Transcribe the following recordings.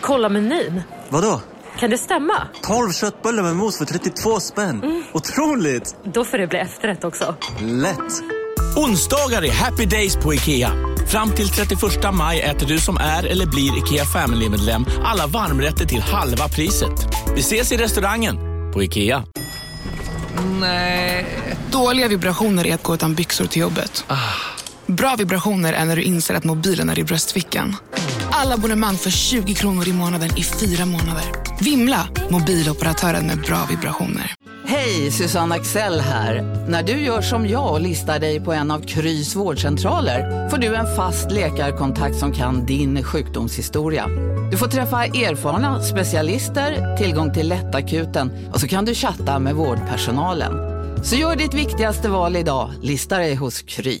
Kolla menyn. Vadå? Kan det stämma? 12 köttbullar med mos för 32 spänn. Mm. Otroligt! Då får det bli efterrätt också. Lätt! Onsdagar är happy days på IKEA. Fram till 31 maj äter du som är eller blir IKEA Family-medlem alla varmrätter till halva priset. Vi ses i restaurangen på IKEA. Nej. Dåliga vibrationer är att gå utan byxor till jobbet. Bra vibrationer är när du inser att mobilen är i bröstfickan. Alla abonnemang för 20 kronor i månaden i fyra månader. Vimla! Mobiloperatören med bra vibrationer. Hej, Susanne Axel här. När du gör som jag och listar dig på en av Krys vårdcentraler får du en fast läkarkontakt som kan din sjukdomshistoria. Du får träffa erfarna specialister, tillgång till lättakuten och så kan du chatta med vårdpersonalen. Så gör ditt viktigaste val idag, lista dig hos Kry.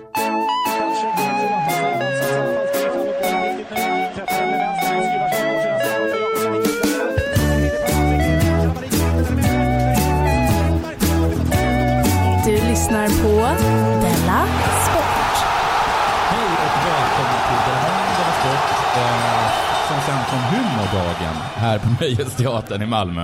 Lyssnar på Della Sport. Hej och välkomna till Della Sport eh, som sänds från Humordagen här på Nöjesteatern i Malmö.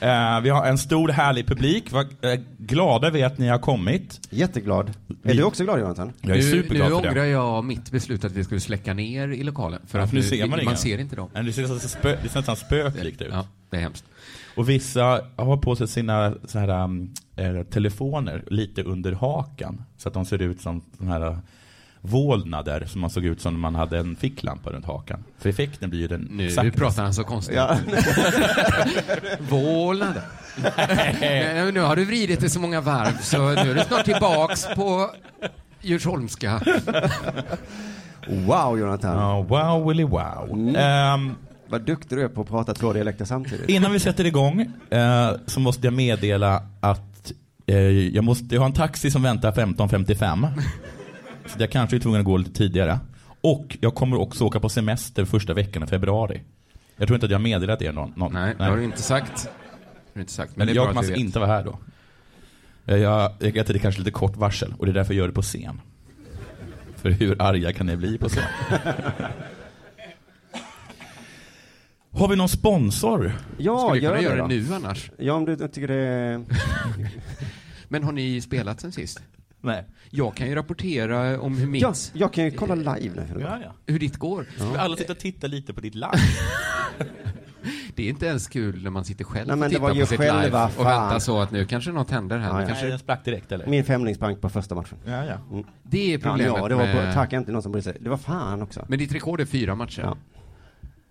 Eh, vi har en stor härlig publik. Vad eh, glada vi är att ni har kommit. Jätteglad. Är du också glad Jonathan? Jag är nu, superglad nu för det. ångrar jag mitt beslut att vi skulle släcka ner i lokalen. För Ja, att för nu ser man ingen. ser inte dem. Men Det ser, spö, det ser nästan spöklikt ut. Ja, det är hemskt. Och vissa har på sig sina så här, um, eh, telefoner lite under hakan. Så att de ser ut som de här uh, vålnader som man såg ut som när man hade en ficklampa runt hakan. För effekten blir ju den Nu exakt pratar han så konstigt. Ja. Vålnader. Nej, nu har du vridit det så många varv så nu är du snart tillbaks på Djursholmska. Wow Jonathan. Ja, wow, willy wow. Mm. Ehm, Vad duktig du är på att prata två dialekter samtidigt. innan vi sätter igång eh, så måste jag meddela att eh, jag måste jag har en taxi som väntar 15.55. så jag kanske är tvungen att gå lite tidigare. Och jag kommer också åka på semester första veckan i februari. Jag tror inte att jag har meddelat er någon. någon. Nej, det har du inte sagt. Du inte sagt. Men Men jag vi vet. inte vara här då. Jag, jag, jag vet att det är kanske lite kort varsel och det är därför jag gör det på scen. För hur arga kan ni bli på scen? Har vi någon sponsor? Ja, Skulle gör kunna det göra då. det nu annars. Ja, om du tycker det är... Men har ni spelat sen sist? Nej. Jag kan ju rapportera om hur mitt, Ja, jag kan ju kolla live nu. Ja, ja. hur ditt går. Ska vi alla sitta och titta lite på ditt live? Det är inte ens kul när man sitter själv Nej, men och det tittar på sitt själva, live och fan. väntar så att nu kanske något händer här. Ja, ja. Kanske, Nej, den sprack direkt eller? Min femlingsbank på första matchen. Ja, ja. Mm. det är Ja, problemet ja, det var med... tack inte någon som brydde sig. Det var fan också. Men ditt rekord är fyra matcher. Ja.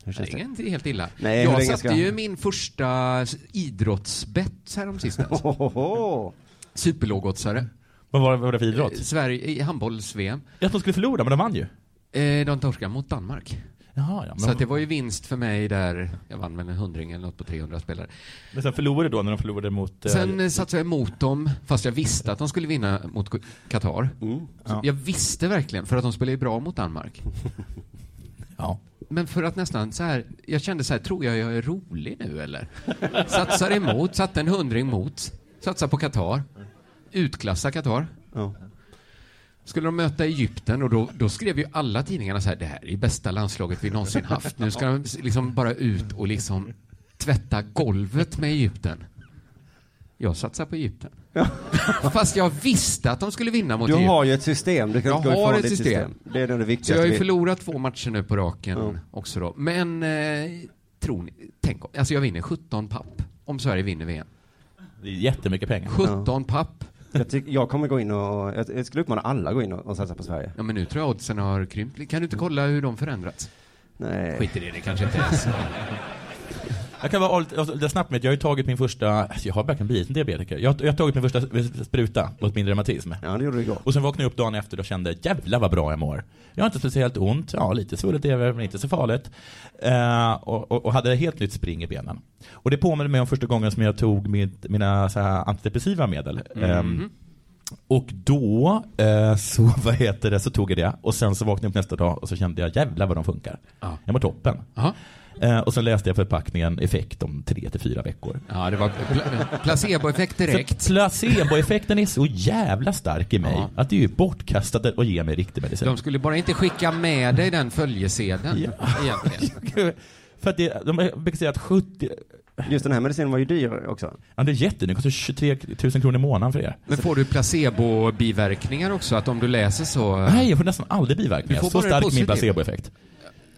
Hur Det känns är det? inte helt illa. Nej, jag satte ska- ju min första idrottsbett häromsistens. Ohoho. Superlågoddsare. Vad var, det för idrott? Sverige i handbolls-VM. Jag de skulle förlora, men de vann ju. Eh, de torskade mot Danmark. Jaha, ja. Men, Så att det var ju vinst för mig där. Jag vann väl en hundring eller något på 300 spelare. men sen förlorade då när de förlorade mot... eh, Sen eh, satsade jag emot dem, fast jag visste att de skulle vinna mot Qatar. Mm. Så Jag visste verkligen, för att de spelade ju bra mot Danmark. Ja. Men för att nästan så här, jag kände så här, tror jag jag är rolig nu eller? Satsar emot, satte en hundring mot, satsar på Qatar, utklassa Qatar. Ja. Skulle de möta Egypten och då, då skrev ju alla tidningarna så här, det här är bästa landslaget vi någonsin haft. Nu ska de liksom bara ut och liksom tvätta golvet med Egypten. Jag satsar på Egypten. Fast jag visste att de skulle vinna mot Du Egypten. har ju ett system, du kan Jag inte gå har ett system. system. Det är det Så viktigaste. jag har ju förlorat två matcher nu på raken Ja. också då. Men, eh, tror ni, tänk om, alltså jag vinner 17 papp om Sverige vinner VM. Det är jättemycket pengar. 17 papp. Jag, tyck, jag kommer gå in och, jag, jag skulle uppmana alla att gå in och, och satsa på Sverige. Ja men nu tror jag oddsen har krympt. Kan du inte kolla hur de förändrats? Nej. Skit i det, det kanske inte är så. Jag kan vara lite, lite snabbt med att jag har ju tagit min första, alltså jag har verkligen blivit en diabetiker. Jag, har- jag har tagit min första spruta mot min reumatism. Ja, det gjorde du igår. Och sen vaknade jag upp dagen efter och kände, jävlar vad bra jag mår. Jag har inte speciellt ont, ja lite svullet över, men inte så farligt. Eh, och, och, och hade helt nytt spring i benen. Och det påminner mig om första gången som jag tog mitt, mina så här, antidepressiva medel. Mhm. Ehm, och då eh, så, vad heter det, så tog jag det och sen så vaknade jag upp nästa dag och så kände jag jävlar vad de funkar. Ja. Jag var toppen. Ja. Eh, och så läste jag förpackningen effekt om tre till fyra veckor. Ja, det var pla- placeboeffekt direkt. Så placeboeffekten är så jävla stark i mig Ja. att det är ju bortkastat att ge mig riktig medicin. De skulle bara inte skicka med dig den följesedeln egentligen. För att det, de brukar säga att 70, Just den här medicinen var ju dyr också. ja det är jättedyrt, det kostar 23 000 kronor i månaden för er. Men får du placebo-biverkningar också? Att om du läser så... Nej, jag får nästan aldrig biverkningar. Så det stark min placeboeffekt.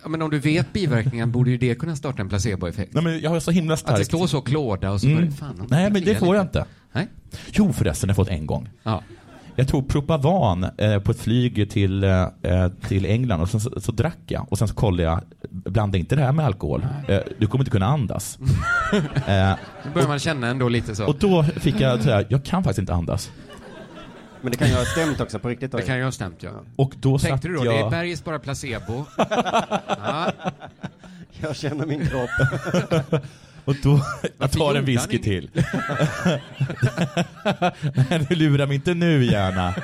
Ja, men om du vet biverkningar borde ju det kunna starta en placeboeffekt. Nej men jag har så himla Att det starkt... står så klåda och så Mm. bara, fan. Nej men det får jag lite. inte. Nej. Jo förresten, jag har fått en gång. Ja. Jag tog Propavan eh, på ett flyg till, eh, till England och sen så, så drack jag och sen så kollade jag, blanda inte det här med alkohol. Eh, du kommer inte kunna andas. eh, Då börjar man känna ändå lite så. och då fick jag säga, jag kan faktiskt inte andas. Men det kan ju ha stämt också på riktigt. Då. Det kan ju ha stämt ja. Och då Tänkte satt du då, jag... det är bergis bara placebo? ja. Jag känner min kropp. Och då, jag tar en whisky till. Nej, du lurar mig inte nu gärna.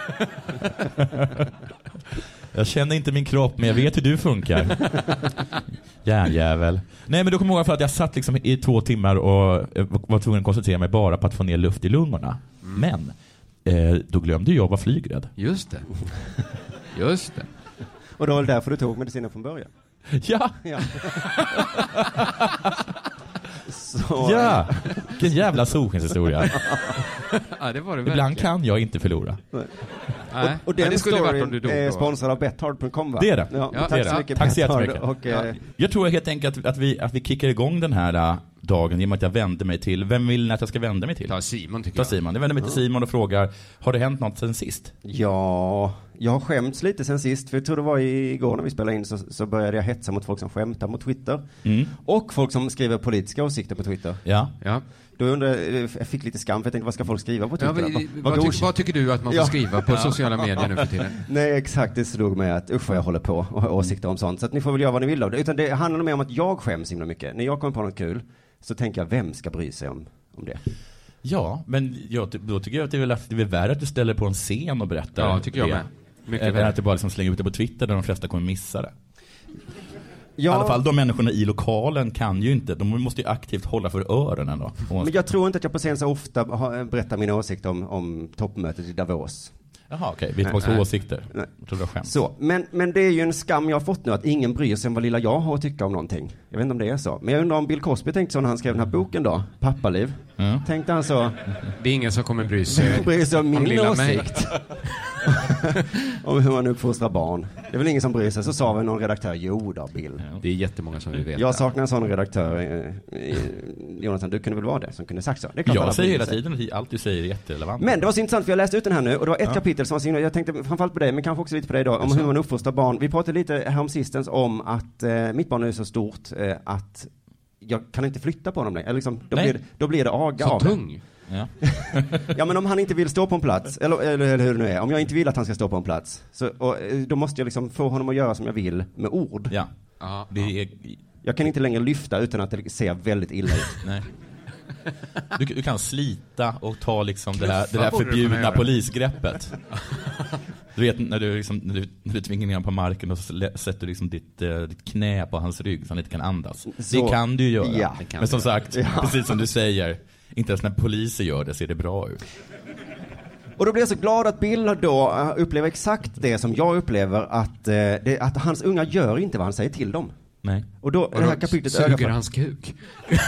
Jag känner inte min kropp, men jag vet hur du funkar. Järnjävel. Nej, men då kommer jag ihåg för att jag satt liksom i två timmar och eh, var tvungen att koncentrera mig bara på att få ner luft i lungorna. Men eh, då glömde jag vara flygrädd. Just det. Just det. Och det var väl därför du tog medicinen från början? Ja, Ja. Så, ja! Vilken jävla solskenshistoria. Ja, det var det Ibland verkligen. kan jag inte förlora. Nej. Och, och den det skulle varit om storyn du dog är sponsrad av Bethard.com va? Det är det. Ja, Ja, tack det så det. mycket Tack så jättemycket. Och, eh, Jag tror helt enkelt att, vi, att vi kickar igång den här äh, dagen genom att jag vänder mig till, vem vill ni att jag ska vända mig till? Ta Simon tycker Ta jag. Simon. Jag vänder mig till Simon och frågar, har det hänt något sen sist? Ja, jag har skämts lite sen sist, för jag tror det var igår när vi spelade in så, så började jag hetsa mot folk som skämtar mot Twitter. Mm. Och folk som skriver politiska åsikter på Twitter. Ja. Ja. Då undrar jag, jag fick lite skam för jag tänkte, vad ska folk skriva på Ja, Twitter? vad, Vad- vad, vad tyck, vad tycker du att man får Ja. skriva på sociala medier nu för tiden? Nej, exakt. Det slog mig att usch vad jag håller på och har åsikter om sånt. Så att ni får väl göra vad ni vill av det. Utan det handlar mer om att jag skäms himla mycket. När jag kommer på något kul så tänker jag, vem ska bry sig om, om det? Ja, men jag, då tycker jag att det är väl, att det är väl värre att du ställer på en scen och berättar Ja, tycker jag det. med. Mycket Än värre. att du bara liksom slänger ut det på Twitter där de flesta kommer missa det. I Ja, alla fall de människorna i lokalen kan ju inte, de måste ju aktivt hålla för öronen då. Men jag tror inte att jag på scen så ofta har- berättar mina åsikter om, om toppmötet i Davos. Jaha, okej. Vi är tillbaka på Nej. åsikter. Nej. Jag trodde det var skämt. Så, men, men det är ju en skam jag har fått nu att ingen bryr sig om vad lilla jag har att tycka om någonting. Jag vet inte om det är så. Men jag undrar om Bill Cosby tänkte så när han skrev den här boken då, Pappaliv. Ja. Tänkte han så, Det är ingen som kommer bry sig bryr sig om om min lilla åsikt. om hur man uppfostrar barn. Det är väl ingen som bryr sig. Så sa väl någon redaktör, jo då Bill. Det är jättemånga som vill veta. Jag saknar en sån redaktör. eh, Jonathan, du kunde väl vara det som kunde sagt så. Det är klart alla Jag säger hela tiden att allt du säger är jätterelevant. Men det var så intressant för jag läste ut den här nu och det var ett Ja. kapitel som var så himla- jag tänkte framförallt på dig men kanske också lite på dig då, om hur man uppfostrar barn. Vi pratade lite häromsistens om att eh, mitt barn är så stort eh, att jag kan inte flytta på honom längre. Eller liksom, då, Nej. blir, det- då blir det aga Så av tung. Ja. Ja men om han inte vill stå på en plats, eller, eller, eller hur det nu är, om jag inte vill att han ska stå på en plats, så, och, eh, då måste jag liksom få honom att göra som jag vill med ord. ja. Ja, Det är, Jag kan inte längre lyfta utan att det ser väldigt illa ut. nej. Du, du kan slita och ta liksom det här, det kunna förbjudna polisgreppet. Du vet när du, liksom, när du, när du tvingar ner honom på marken och så sätter du liksom ditt, eh, ditt knä på hans rygg så han inte kan andas. Så- det kan du ju göra. Ja, Men som sagt, Ja. precis som du säger, inte ens när poliser gör det ser det bra ut. Och då blir jag så glad att Bill då eh, upplever exakt det som jag upplever att, eh, det, att hans unga gör inte vad han säger till dem. Nej. Och då, det här kapitlet öga Suger för, hans kuk.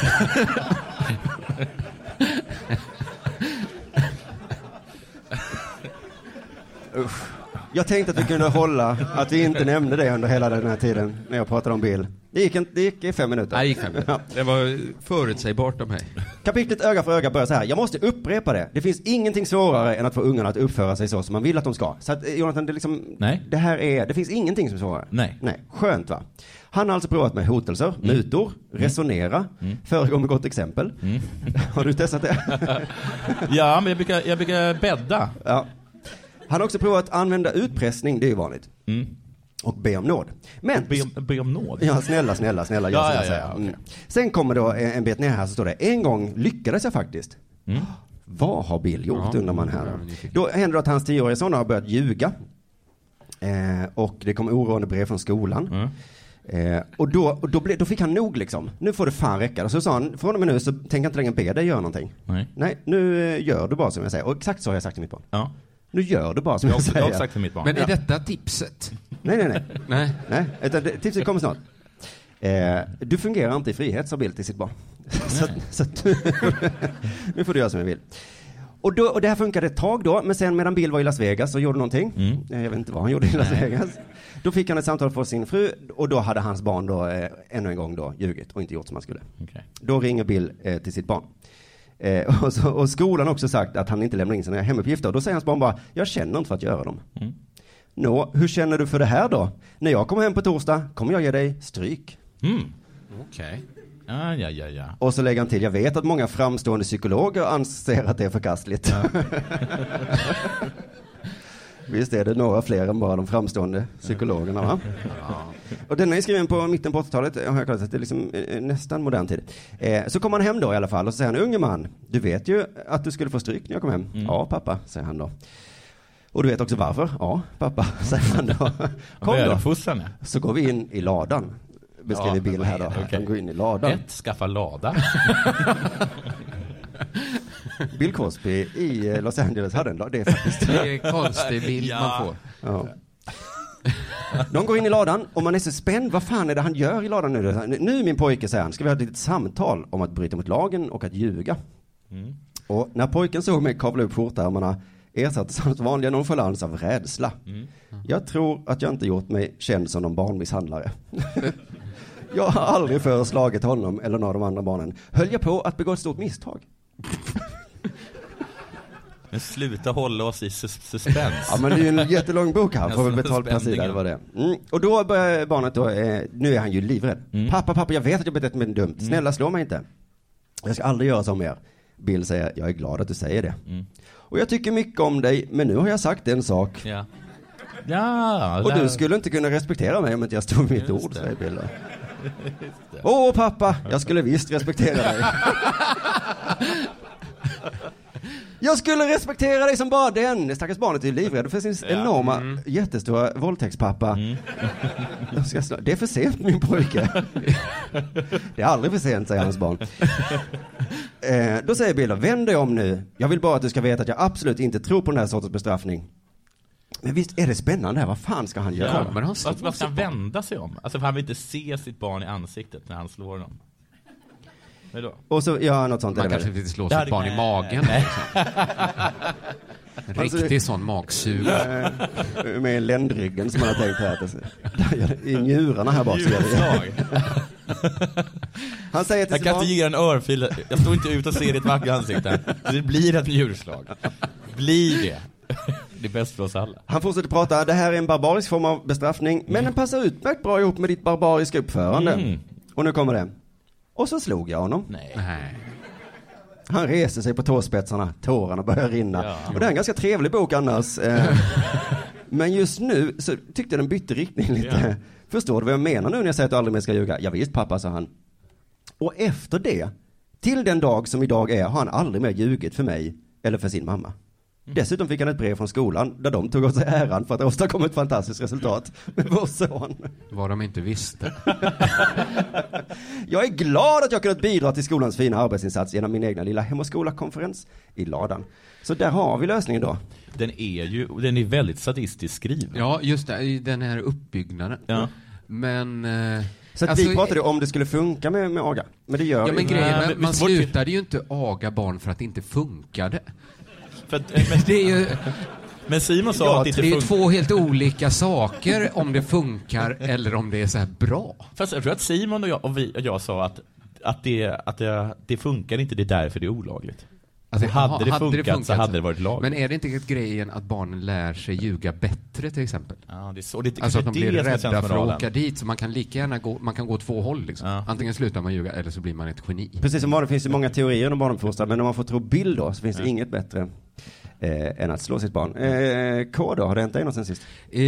Jag tänkte att vi kunde hålla, att vi inte nämnde det under hela den här tiden när jag pratade om Bill. Det gick, inte, det gick i fem minuter. Nej, gick fem minuter. Det var förutsägbart av mig. Kapitlet öga för öga börjar så här. Jag måste upprepa det. Det finns ingenting svårare än att få ungarna att uppföra sig så som man vill att de ska. Så att eh, Jonathan, det, liksom, Nej. det här är, det finns ingenting som är svårare. Nej. Nej. Skönt va? Han har alltså provat med hotelser, mutor, resonera, föregå med gott exempel. Har du testat det? Ja, men jag brukar, jag brukar bädda. ja. Han har också provat att använda utpressning, det är ju vanligt. Mm. Och be om nåd. Men Be om, be om nåd. Ja, snälla, snälla, snälla, jag Ja, ja, ja, okej. Mm. Sen kommer då en bit ner här så står det, en gång lyckades jag faktiskt. Mm. Vad har Bill gjort Ja, undrar man här. Då, händer det att hans tioåriga son har börjat ljuga. Eh, och det kom oroande brev från skolan. Mm. Eh, och då, och då, ble, då fick han nog liksom. Nu får det fan räcka. Och så sa han, från och med nu så tänker jag inte längre be dig göra någonting. Nej. Nej, nu eh, gör du bara som jag säger. Och exakt så har jag sagt till mitt barn. Ja. Nu gör du bara som Jag jag, säger. jag har sagt till mitt barn. Men är detta tipset? Nej, nej, nej. Nej. nej. Utan det- Tipset kommer snart. Eh, du fungerar inte i frihet, sa Bill till sitt barn. så så nu får du göra som jag vill. Och, då, och det här funkade ett tag då, men sen medan Bill var i Las Vegas och gjorde någonting, Mm. eh, jag vet inte vad han gjorde i Las Vegas, då fick han ett samtal från sin fru och då hade hans barn då eh, ännu en gång då ljugit och inte gjort som han skulle. Okej. Då ringer Bill eh, till sitt barn. Eh, och, så, och skolan har också sagt att han inte lämnar in sina hemuppgifter. Och då säger hans barn bara, jag känner inte för att göra dem. Mm. Nå, hur känner du för det här då? När jag kommer hem på torsdag kommer jag ge dig stryk. Mm. Okej. Ja, ja, ja, ja. Och så lägger han till, jag vet att många framstående psykologer anser att det är förkastligt. Visst är det några fler än bara de framstående psykologerna va? Och den är skriven på mitten på 80-talet, har jag kollat, det är liksom eh, nästan modern tid. Eh, så kommer han hem då i alla fall och så säger han, unge man, du vet ju att du skulle få stryk när jag kom hem. Ja pappa, säger han då. Och du vet också varför? Ja pappa, säger han då. Kom då. Ja. Så går vi in i ladan. Beskriver Ja, Bill här då. Okej. De går in i ladan. Ett, skaffa lada. Bill Cosby i eh, Los Angeles hade en lada. Det är faktiskt Det är en konstig bild Ja. man får. Ja. De går in i ladan och man är så spänd. Vad fan är det han gör i ladan nu? Nu min pojke, säger han, ska vi ha ett litet samtal om att bryta mot lagen och att ljuga. Mm. Och när pojken såg mig kavla upp skjortärmarna ersattes hans vanliga nonchalans av rädsla. Mm. Jag tror att jag inte gjort mig känd som någon barnmisshandlare. jag har aldrig förr slagit honom eller några av de andra barnen. Höll jag på att begå ett stort misstag? Men sluta hålla oss i sus suspens. Ja men det är ju en jättelång bok här, får väl Alltså, betalt per sida eller vad det. Mm. Och då börjar barnet då, eh, nu är han ju livrädd. Mm. Pappa, pappa, jag vet att jag betett mig dumt. Snälla slå mig inte. Jag ska aldrig göra så mer. Bill säger, jag är glad att du säger det. Mm. Och jag tycker mycket om dig, men nu har jag sagt en sak. Ja. Ja, Och du skulle inte kunna respektera mig om inte jag stod mitt Just ord, det. säger Bill. Åh pappa, jag skulle visst respektera dig. Jag skulle respektera dig som bara den. Det stackars barnet är livrädd för sin enorma, Mm. jättestora våldtäktspappa. Slå- Det är för sent min pojke. Det är aldrig för sent, säger hans barn. Eh, då säger Bill, vänd dig om nu. Jag vill bara att du ska veta att jag absolut inte tror på den här sortens bestraffning. Men visst är det spännande här, vad fan ska han göra? Kommer han Varför, varför ska han vända sig om? Alltså för han vill inte se sitt barn i ansiktet när han slår dem. Vadå? Och så, ja något sånt är Man kanske vill slå sitt barn i magen. nej. En Alltså- riktig sån magsug. Med ländryggen som man har tänkt här. I njurarna här bak. Djurslag. Han säger till Jag kan barn, inte ge en örfil. Jag står inte ut och ser ditt vackra ansikte. Det blir ett djurslag. Blir det. Det är bäst för oss alla. han fortsätter prata, det här är en barbarisk form av bestraffning, men den passar utmärkt bra ihop med ditt barbariska uppförande. Mm. Och nu kommer det. Och så slog jag honom. Nej. Nej. Han reser sig på tåspetsarna, tårarna börjar rinna. Ja. Och det är en ganska trevlig bok annars. eh. Men just nu så tyckte jag den bytte riktning lite. Ja. Förstår du vad jag menar nu när jag säger att du aldrig mer ska ljuga? Ja, visst pappa, sa han. Och efter det, till den dag som idag är, har han aldrig mer ljugit för mig eller för sin mamma. Dessutom fick han ett brev från skolan där de tog åt sig äran för att ha åstadkommit ett fantastiskt resultat med vår son. Vad de inte visste. Jag är glad att jag kunnat bidra till skolans fina arbetsinsats genom min egna lilla Hem och skola-konferens i ladan. Så där har vi lösningen då. Den är ju, den är väldigt sadistiskt skriven. Ja, just det. Den här uppbyggnaden. Ja. Men... Eh, Så att alltså, vi pratade om det skulle funka med, med aga. Men det gör Ja, det men inte. grejen, man slutade ju inte aga barn för att det inte funkade. För att, men, Det är ju, men Simon sa Ja, att det inte det är två helt olika saker om det funkar eller om det är så här bra. Fast jag tror att Simon och jag, och vi, och jag sa att, att, det, att det, det funkar inte, det är därför det är olagligt. Alltså, hade, det funkat, så hade det varit lag. Men är det inte grejen att barnen lär sig ljuga bättre till exempel? ja, det är så, det är Alltså att de blir det rädda för att åka dit, så man kan lika gärna gå, man kan gå två håll liksom. Ja. Antingen slutar man ljuga eller så blir man ett geni. Precis som vanligt finns det många teorier om barnuppfostran, men om man får tro Bill då, så finns det inget bättre. Eh, än att slå sitt barn. Eh, K då, har det hänt dig något sen sist? Eh,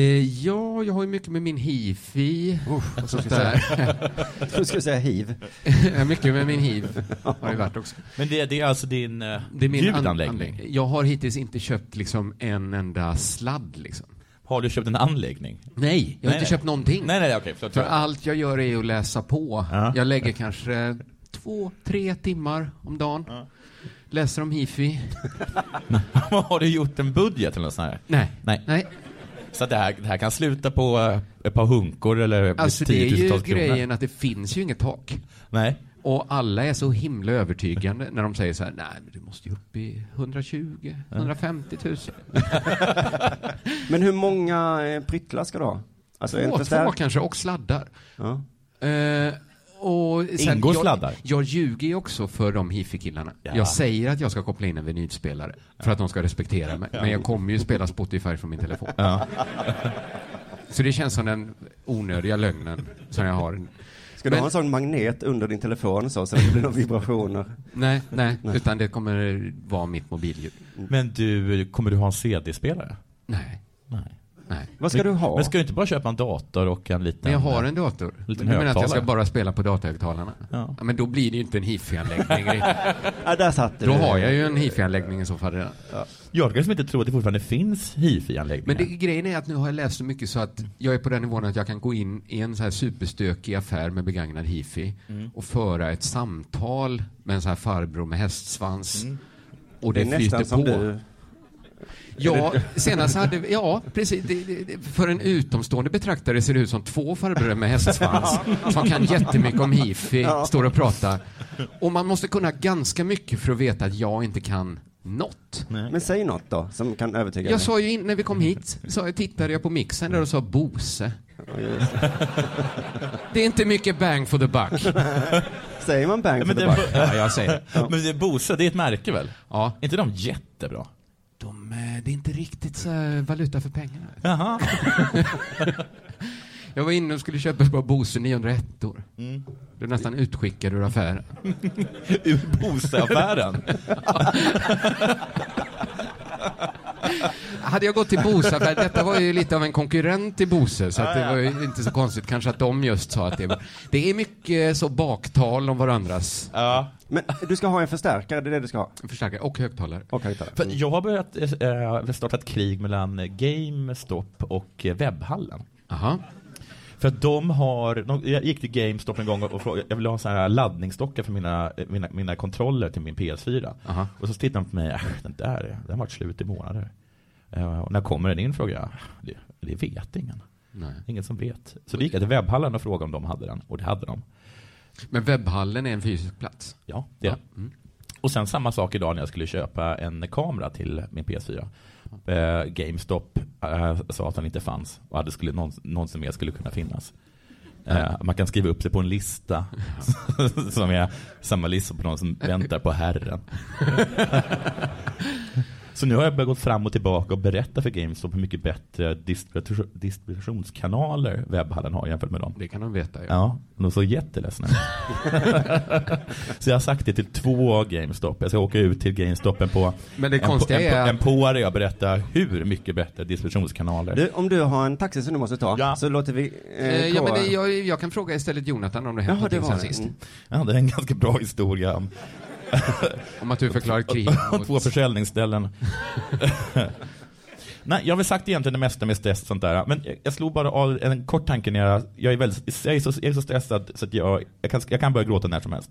ja, jag har ju mycket med min hifi och sånt ska jag där. Du skulle säga hiv. Mycket med min hiv har det varit också. Men det, det är alltså din eh, Det är min an- ljudanläggning? an- Jag har hittills inte köpt liksom en enda sladd liksom. Har du köpt en anläggning? Nej, jag har inte köpt någonting. Nej, nej, okej. förlåt. För allt jag gör är att läsa på. Ja. Jag lägger kanske två, tre timmar om dagen. Läser om hifi. har du gjort en budget eller något sånt här? Nej. Nej. Nej. Så att det här, det här kan sluta på eh, ett par hunkor eller Alltså det är ju kronor? grejen att det finns ju inget tak. Nej. Och alla är så himla övertygande när de säger så här, nej men du måste ju upp i 120, 150 000. Men hur många eh, pryttlar ska du ha? Alltså två, två kanske, och sladdar. Ja. Eh, och sen, Ingår jag, sladdar? Jag ljuger ju också för de hifi-killarna. Ja. Jag säger att jag ska koppla in en vinylspelare för att de ska respektera mig. Men jag kommer ju spela Spotify från min telefon. Ja. Så det känns som den onödiga lögnen som jag har. Ska du Men- ha en sån magnet under din telefon så, så det blir några vibrationer? Nej, nej, utan det kommer vara mitt mobilljud. Men du, kommer du ha en CD-spelare? Nej. Nej. Nej. Vad ska men, du ha? Men ska du inte bara köpa en dator och en liten... Men jag har en dator. Liten Men du menar att jag ska bara spela på datahögtalarna? Ja. men då blir det ju inte en hifi-anläggning. Ja, där satt du. då har jag ju en hifi-anläggning i så fall redan. Jag kan liksom inte tro att det fortfarande finns hifi-anläggningar. Men det, grejen är att nu har jag läst så mycket så att jag är på den nivån att jag kan gå in i en så här superstökig affär med begagnad hifi Mm. och föra ett samtal med en så här farbror med hästsvans. Och Det det, är nästan flyter som på. du. Ja, senast hade vi, ja precis. Det, det, det, för en utomstående betraktare ser det ut som två farbröder med hästsvans som kan jättemycket om hifi, står och pratar. Och man måste kunna ganska mycket för att veta att jag inte kan något. Men säg något då, som kan övertyga Jag mig. sa ju in, när vi kom hit, så tittade jag på mixen där och sa Bose. Det är inte mycket bang for the buck. Säger man bang for men the det, buck? Ja, jag säger det. Men det är Bose, det är ett märke väl? Ja. Är inte de jättebra? De, eh, det är inte riktigt så valuta för pengarna. Jaha. Jag var inne och skulle köpa ett par Bose 901 år. Mm. Blev nästan utskickad ur affären. Ur Bose-affären? Hade jag gått till Bose, för detta var ju lite av en konkurrent till Bose, så att det var ju inte så konstigt kanske att de just sa att det var... Det är mycket så baktal om varandras Ja. Men du ska ha en förstärkare, det är det du ska ha? förstärkare och högtalare. Och högtalare. För jag har börjat äh, starta ett krig mellan GameStop och eh, webbhallen. Aha. För att de har, de, jag gick till GameStop en gång och frågade, jag vill ha så här laddningsdockar för mina, mina, mina kontroller till min PS4. Aha. Och så tittade de på mig, äh, den där, den har varit slut i månader. Eh, och när kommer den in frågade jag, det, det vet ingen. Nej. Ingen som vet. Så då gick jag till webbhallen och frågade om de hade den, och det hade de. Men webbhallen är en fysisk plats? Ja, det är Ja. det. Och sen samma sak idag när jag skulle köpa en kamera till min PS4. Eh, GameStop eh, sa att den inte fanns och att det skulle någon, någonsin mer skulle kunna finnas. Eh, man kan skriva upp sig på en lista som är samma lista på någon som väntar på Herren. Så nu har jag börjat gå fram och tillbaka och berätta för GameStop hur mycket bättre distribution, distributionskanaler webbhallen har jämfört med dem. Det kan de veta. Ja. Ja, de såg jätteledsna ut. Så jag har sagt det till två GameStop. Jag ska åka ut till GameStopen på Men det en, konstiga en, är en påare och berätta hur mycket bättre distributionskanaler. Du, om du har en taxi som du måste ta, Ja. så låter vi eh, Eh, ja, men det, jag, jag kan fråga istället Jonathan om det det någonting sen sist. Ja, det är en ganska bra historia om Om att du förklarar krig mot... två försäljningsställen. Nej, jag har väl sagt egentligen det mesta med stress och sånt där. Men jag- jag slog bara av en kort tanke när jag, jag är, väldigt, jag är, så, jag är så stressad så att jag, jag, kan, jag kan börja gråta när som helst.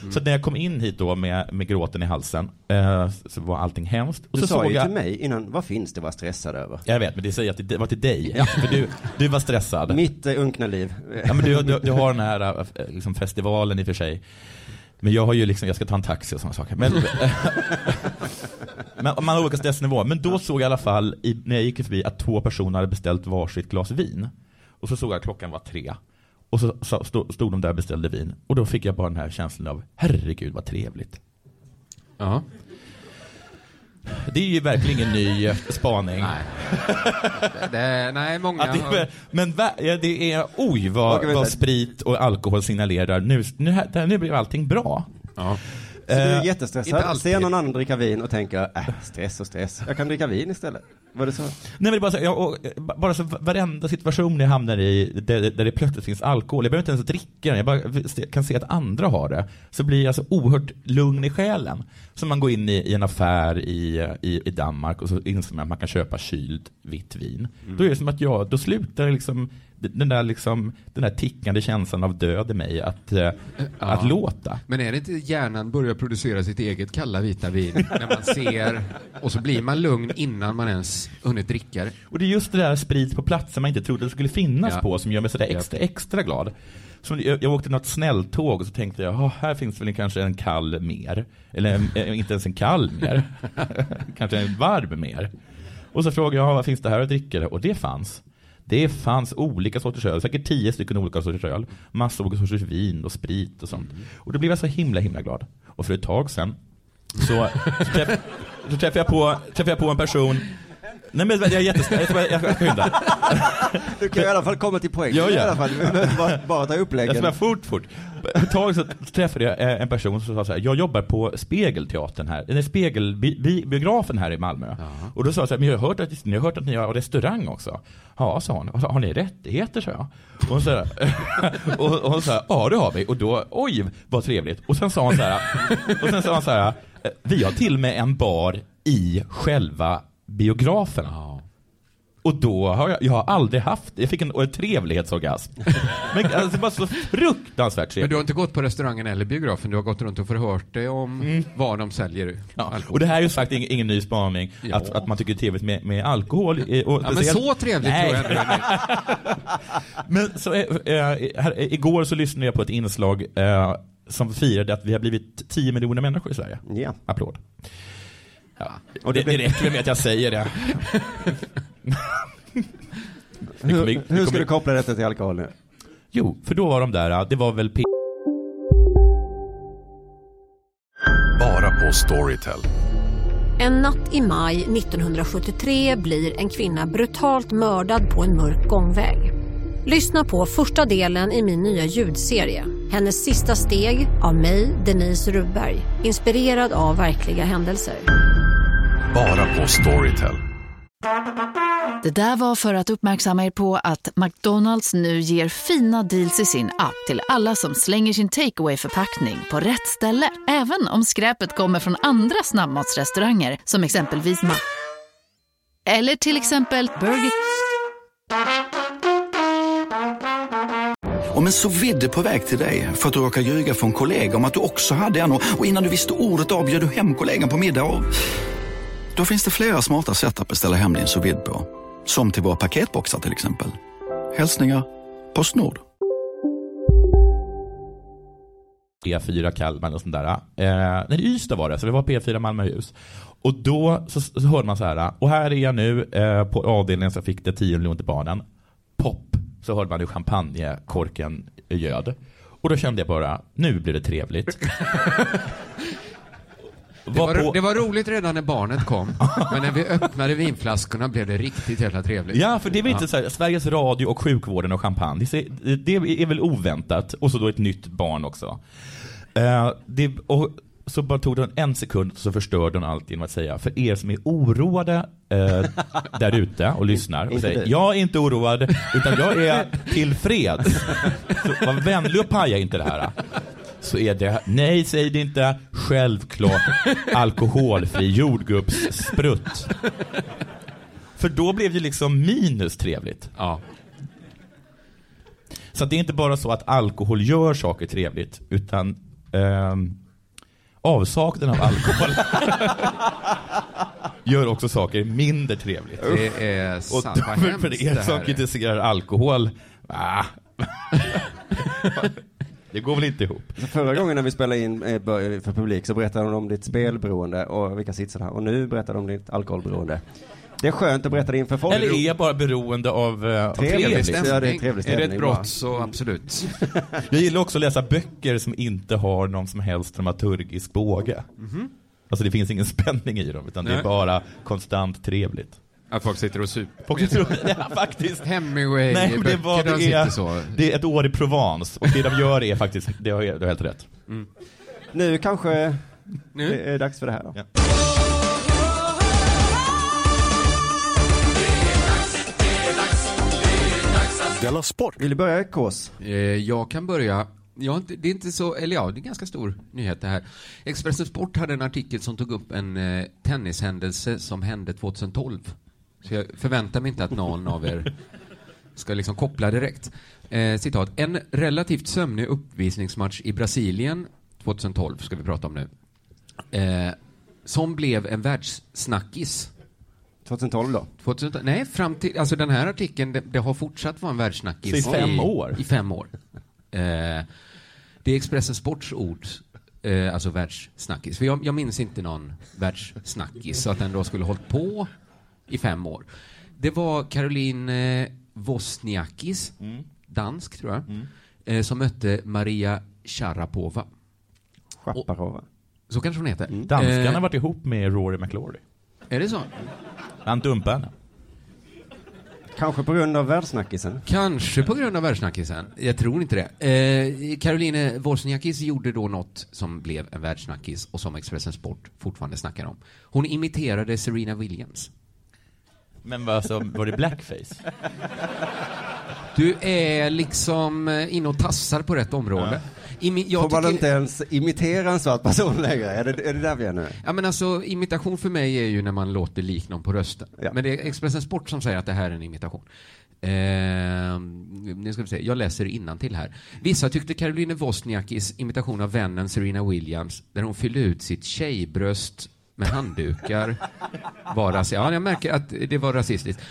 Mm. Så när jag kom in hit då med, med gråten i halsen eh, så var allting hemskt. Och Du så sa såg ju jag, till mig innan, vad finns det att vara stressad över? Jag vet, men det säger att det var till dig. För du, du var stressad. Mitt eh, unkna liv. Ja, men du, du, du har den här äh, liksom, festivalen i och för sig. Men jag har ju liksom, jag ska ta en taxi och sådana saker. Men, men man har olika stressnivåer. Men då såg jag i alla fall, i, när jag gick förbi, att två personer hade beställt varsitt glas vin. Och så såg jag att klockan var tre. Och så, så stod, stod de där och beställde vin. Och då fick jag bara den här känslan av, herregud vad trevligt. Ja. Det är ju verkligen ingen ny eh, spaning. Nej. det, nej, många det, har... är, men va, ja, det är, oj vad, vad sprit och alkohol signalerar. Nu, nu, här- nu blev allting bra. Ja. Så du är Eh, jättestressad, ser någon annan dricka vin och tänker, äh, stress och stress. Jag kan dricka vin istället. Var det så? Nej men bara så, jag, eh, bara så varenda situation jag hamnar i där, där det plötsligt finns alkohol, jag behöver inte ens dricka den, jag bara kan se att andra har det. Så blir jag så oerhört lugn i själen. Så man går in i, i en affär i, i, i Danmark och så inser man att man kan köpa kyld vitt vin. Då är det som att jag, då slutar liksom den där, liksom, den där tickande känslan av död i mig att, eh, att låta. Men är det inte hjärnan börjar producera sitt eget kalla vita vin när man ser och så blir man lugn innan man ens hunnit dricka det? Och det är just det där sprit på platser man inte trodde det skulle finnas Ja. på som gör mig sådär Ja. extra, extra glad. Så jag, jag åkte något snälltåg och så tänkte jag, "Ja, här finns väl kanske en kall mer. Eller en- inte ens en kall mer. kanske en varm mer. Och så frågade jag, "Ja, vad finns det här att dricka? Och det fanns. Det fanns olika sorters öl, säkert tio stycken olika sorters öl. Massor olika sorters vin och sprit och sånt. Och då blev jag så himla, himla glad. Och för ett tag sedan så, så, träff, så träffade, jag på, träffade jag på en person Nej men jag är jättesnäll, jag jag ska skynda. Du kan i alla fall komma till poängen Ja, ja. i alla fall. Du behöver inte bara, bara ta Jag uppläggen. bara fort, fort. Ett tag så träffade jag eh, en person som sa så här, jag jobbar på Spegelteatern här, är Spegelbiografen här i Malmö. Och då sa jag så här, men jag har hört att, jag har hört att ni har restaurang också. Ja, sa hon. Och så, Har ni rättigheter, sa jag. Och hon sa, och, och hon sa, ja det har vi. Och då, oj vad trevligt. Och sen sa hon så här, och sen sa hon så här, "Eh, vi har till och med en bar i själva biografen. Och då har jag, jag har aldrig haft, jag fick en, en trevlighetsorgasm. Men alltså, det var så fruktansvärt Men trevligt. du har inte gått på restaurangen eller biografen, du har gått runt och förhört dig om vad de säljer Mm. Ja, och det här är ju sagt ingen, ingen ny spaning, Ja. att, att man tycker det är trevligt med, med alkohol. Och Ja, men speciellt- så trevligt Nej. tror jag ändå. Men så, eh, här, eh, igår så lyssnade jag på ett inslag eh, som firade att vi har blivit 10 miljoner människor i Sverige. Ja. Applåd. Ja. Och det, det räcker med att jag säger det. Vi kommer- vi Hur, hur ska du koppla detta till alkohol nu? Jo, för då var de där, det var väl P- Bara på Storytel. En natt i maj 1973 blir en kvinna brutalt mördad på en mörk gångväg. Lyssna på första delen i min nya ljudserie. Hennes sista steg av mig, Denise Rubberg. Inspirerad av verkliga händelser. Bara på Storytel. Det där var för att uppmärksamma er på att McDonalds nu ger fina deals i sin app till alla som slänger sin takeaway förpackning på rätt ställe. Även om skräpet kommer från andra snabbmatsrestauranger som exempelvis Ma... Eller till exempel Burger... Om en så vidde på väg till dig för att du råkar ljuga från kollega om att du också hade en och innan du visste ordet av du hem kollegan på middag och... Då finns det flera smarta sätt att beställa hem din sous på. Som till våra paketboxar till exempel. Hälsningar Postnord. P4 Kalmar och sånt där. Eh, nej, Ystad var det, så det var P4 Malmöhus. Och då så, så hörde man så här, och här är jag nu eh, på avdelningen som fick det 10 miljoner till barnen. Pop, så hörde man hur champagnekorken göd. Och då kände jag bara, nu blir det trevligt. Det var, det var roligt redan när barnet kom, men när vi öppnade vinflaskorna blev det riktigt jävla trevligt. Ja, för det är väl inte så här, Sveriges Radio och sjukvården och champagne, det är, väl oväntat. Och så då ett nytt barn också. Eh, det, och så bara tog det en sekund så förstörde hon allt genom att säga, för er som är oroade eh, där ute och lyssnar, och säger, jag är inte oroad, utan jag är tillfreds. Så var vänlig och paja inte det här. Så är det, nej säg det inte, självklart alkoholfri jordgubbssprutt. För då blev det liksom minus trevligt. Ja. Så det är inte bara så att alkohol gör saker trevligt, utan ehm, avsaknaden av alkohol gör också saker mindre trevligt. Det är Och sant. Vad för er som kritiserar alkohol, ah. det går väl inte ihop. Förra gången när vi spelade in eh, bör- för publik så berättade de om ditt spelberoende och vilka sitter här. Och nu berättar de om ditt alkoholberoende. Det är skönt att berätta det inför folk. Eller är jag bara beroende av, eh, av Trevlig trevligt? stämning. Ja, det är trevlig Är det ett stämning brott så absolut. Jag gillar också att läsa böcker som inte har någon som helst dramaturgisk båge. Alltså det finns ingen spänning i dem, utan det är Nej. bara konstant trevligt. Att folk sitter och super. Folk tror, ja, faktiskt. Hemingway, Nej, men det, var, de det, sitter är, så. det är ett år i Provence och det de gör är faktiskt, det har, du har helt rätt. Nu kanske Nu? Det är dags för det här då. Della Sport. Vill du börja Kås? Eh, jag kan börja. Inte, det är inte så, eller ja, det är en ganska stor nyhet det här. Expressen Sport hade en artikel som tog upp en eh, tennishändelse som hände 2012. Så jag förväntar mig inte att någon av er ska liksom koppla direkt. Eh, citat. En relativt sömnig uppvisningsmatch i Brasilien 2012 ska vi prata om nu. Eh, som blev en världssnackis. 2012 då? 2012, nej, fram till, alltså den här artikeln, det, det har fortsatt vara en världssnackis. I fem år? I fem år. Eh, det är Expressen Sports ord, eh, alltså världssnackis. För jag, jag minns inte någon världssnackis, så att den då skulle hållit på i fem år. Det var Caroline eh, Wozniakis, dansk tror jag, eh, som mötte Maria Sharapova. Shaparova. Så kanske hon heter. Danskarna Eh, har varit ihop med Rory McIlroy. Är det så? Han dumpade henne. Kanske på grund av världssnackisen? Kanske på grund av världssnackisen. Jag tror inte det. Eh, Caroline Wozniakis gjorde då något som blev en världssnackis och som Expressen Sport fortfarande snackar om. Hon imiterade Serena Williams. Men vad, alltså, var det blackface? Du är liksom eh, inne och tassar på rätt område. Imi- jag Får man tycker- inte ens imitera en svart person längre? Är det, är det där vi är nu? Ja men alltså imitation för mig är ju när man låter lik någon på rösten. Men det är Expressen Sport som säger att det här är en imitation. Eh, nu ska vi se, jag läser till här. Vissa tyckte Caroline Wozniakis imitation av vännen Serena Williams, där hon fyllde ut sitt tjejbröst med handdukar, var rasistiskt. Ja, jag märker att det var rasistiskt.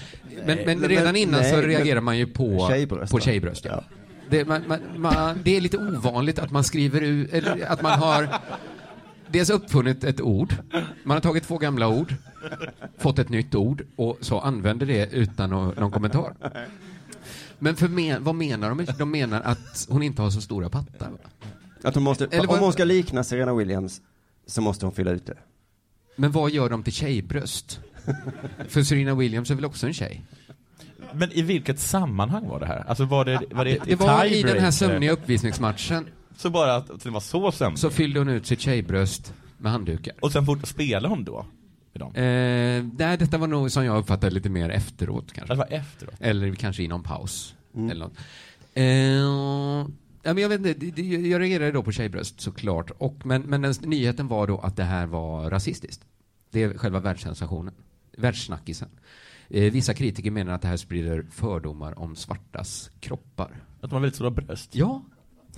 Men, Nej, men redan men- innan nej, så reagerar man ju på Tjejbröst, på tjejbröst. Ja. Det, man, man, man, det är lite ovanligt att man skriver ut, eller att man har dels uppfunnit ett ord, man har tagit två gamla ord, fått ett nytt ord och så använder det utan nå- någon kommentar. Men för men, vad menar de? De menar att hon inte har så stora pattar. va? Att hon måste, Eller om hon ska likna Serena Williams så måste hon fylla ut det. Men vad gör de till tjejbröst? För Serena Williams är väl också en tjej? Men i vilket sammanhang var det här? Alltså var det, var det, Det var i den här sömniga uppvisningsmatchen. Så bara att det var så sömnig? Så fyllde hon ut sitt tjejbröst med handdukar. Och sen fort spelade hon då? Med dem? Eh, nej, detta var nog som jag uppfattade lite mer efteråt kanske. Det var efteråt? Eller kanske i någon paus. Eller något. Eh, ja, men jag vet inte, jag reagerade då på tjejbröst såklart. Och, men, men den nyheten var då att det här var rasistiskt. Det är själva världssensationen. Världssnackisen. Eh, vissa kritiker menar att det här sprider fördomar om svartas kroppar. Att de har väldigt stora bröst? Ja.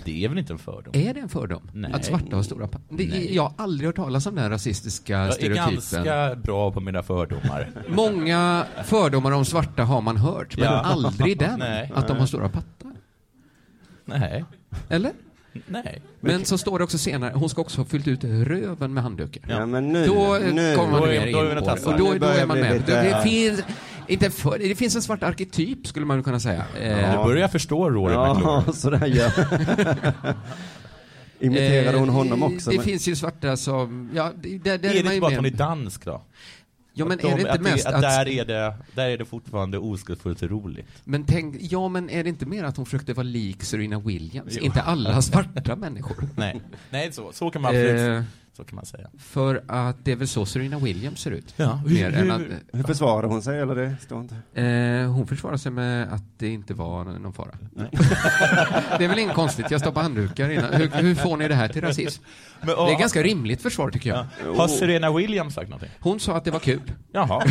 Det är väl inte en fördom? Är det en fördom? Nej. Att svarta har stora Nej. Jag har aldrig hört talas om den rasistiska Jag är stereotypen. ganska bra på mina fördomar. Många fördomar om svarta har man hört, men Ja. aldrig den. Nej. Att de har stora pattar. Nej. Eller? Nej. Men så står det också senare, hon ska också ha fyllt ut röven med handdukar. Ja, men nu, Då eh, nu. kommer man Då är- mer då är vi in på det. Och då, då börjar är man med. lite- Det, ja. finns, inte för, det finns en svart arketyp, skulle man kunna säga. Nu Eh, börjar jag förstå Rory Ja, sådär gör Imiterade hon honom också? Det men- finns ju svarta som... Ja, det, det, det Är det inte bara att hon är dansk då? Ja, men Att är de- det inte att mest att, att... där, är det, där är det fortfarande oskuldsfullt roligt? Men tänk, ja men är det inte mer att hon försökte vara lik Serena Williams? Jo. Inte alla svarta människor. Nej, Nej så, så kan man absolut Eh, så kan man säga. För att det är väl så Serena Williams ser ut. Ja, Mer hur- än att, hur- Hur försvarade hon sig eller det står inte? eh, hon försvarar sig med att det inte var någon fara. det är väl inget konstigt, jag stoppar handdukar innan. Hur, hur får ni det här till rasism? Men, Det och- är ganska rimligt försvar tycker jag. Har Serena Williams sagt någonting? Hon sa att det var kul. Jaha.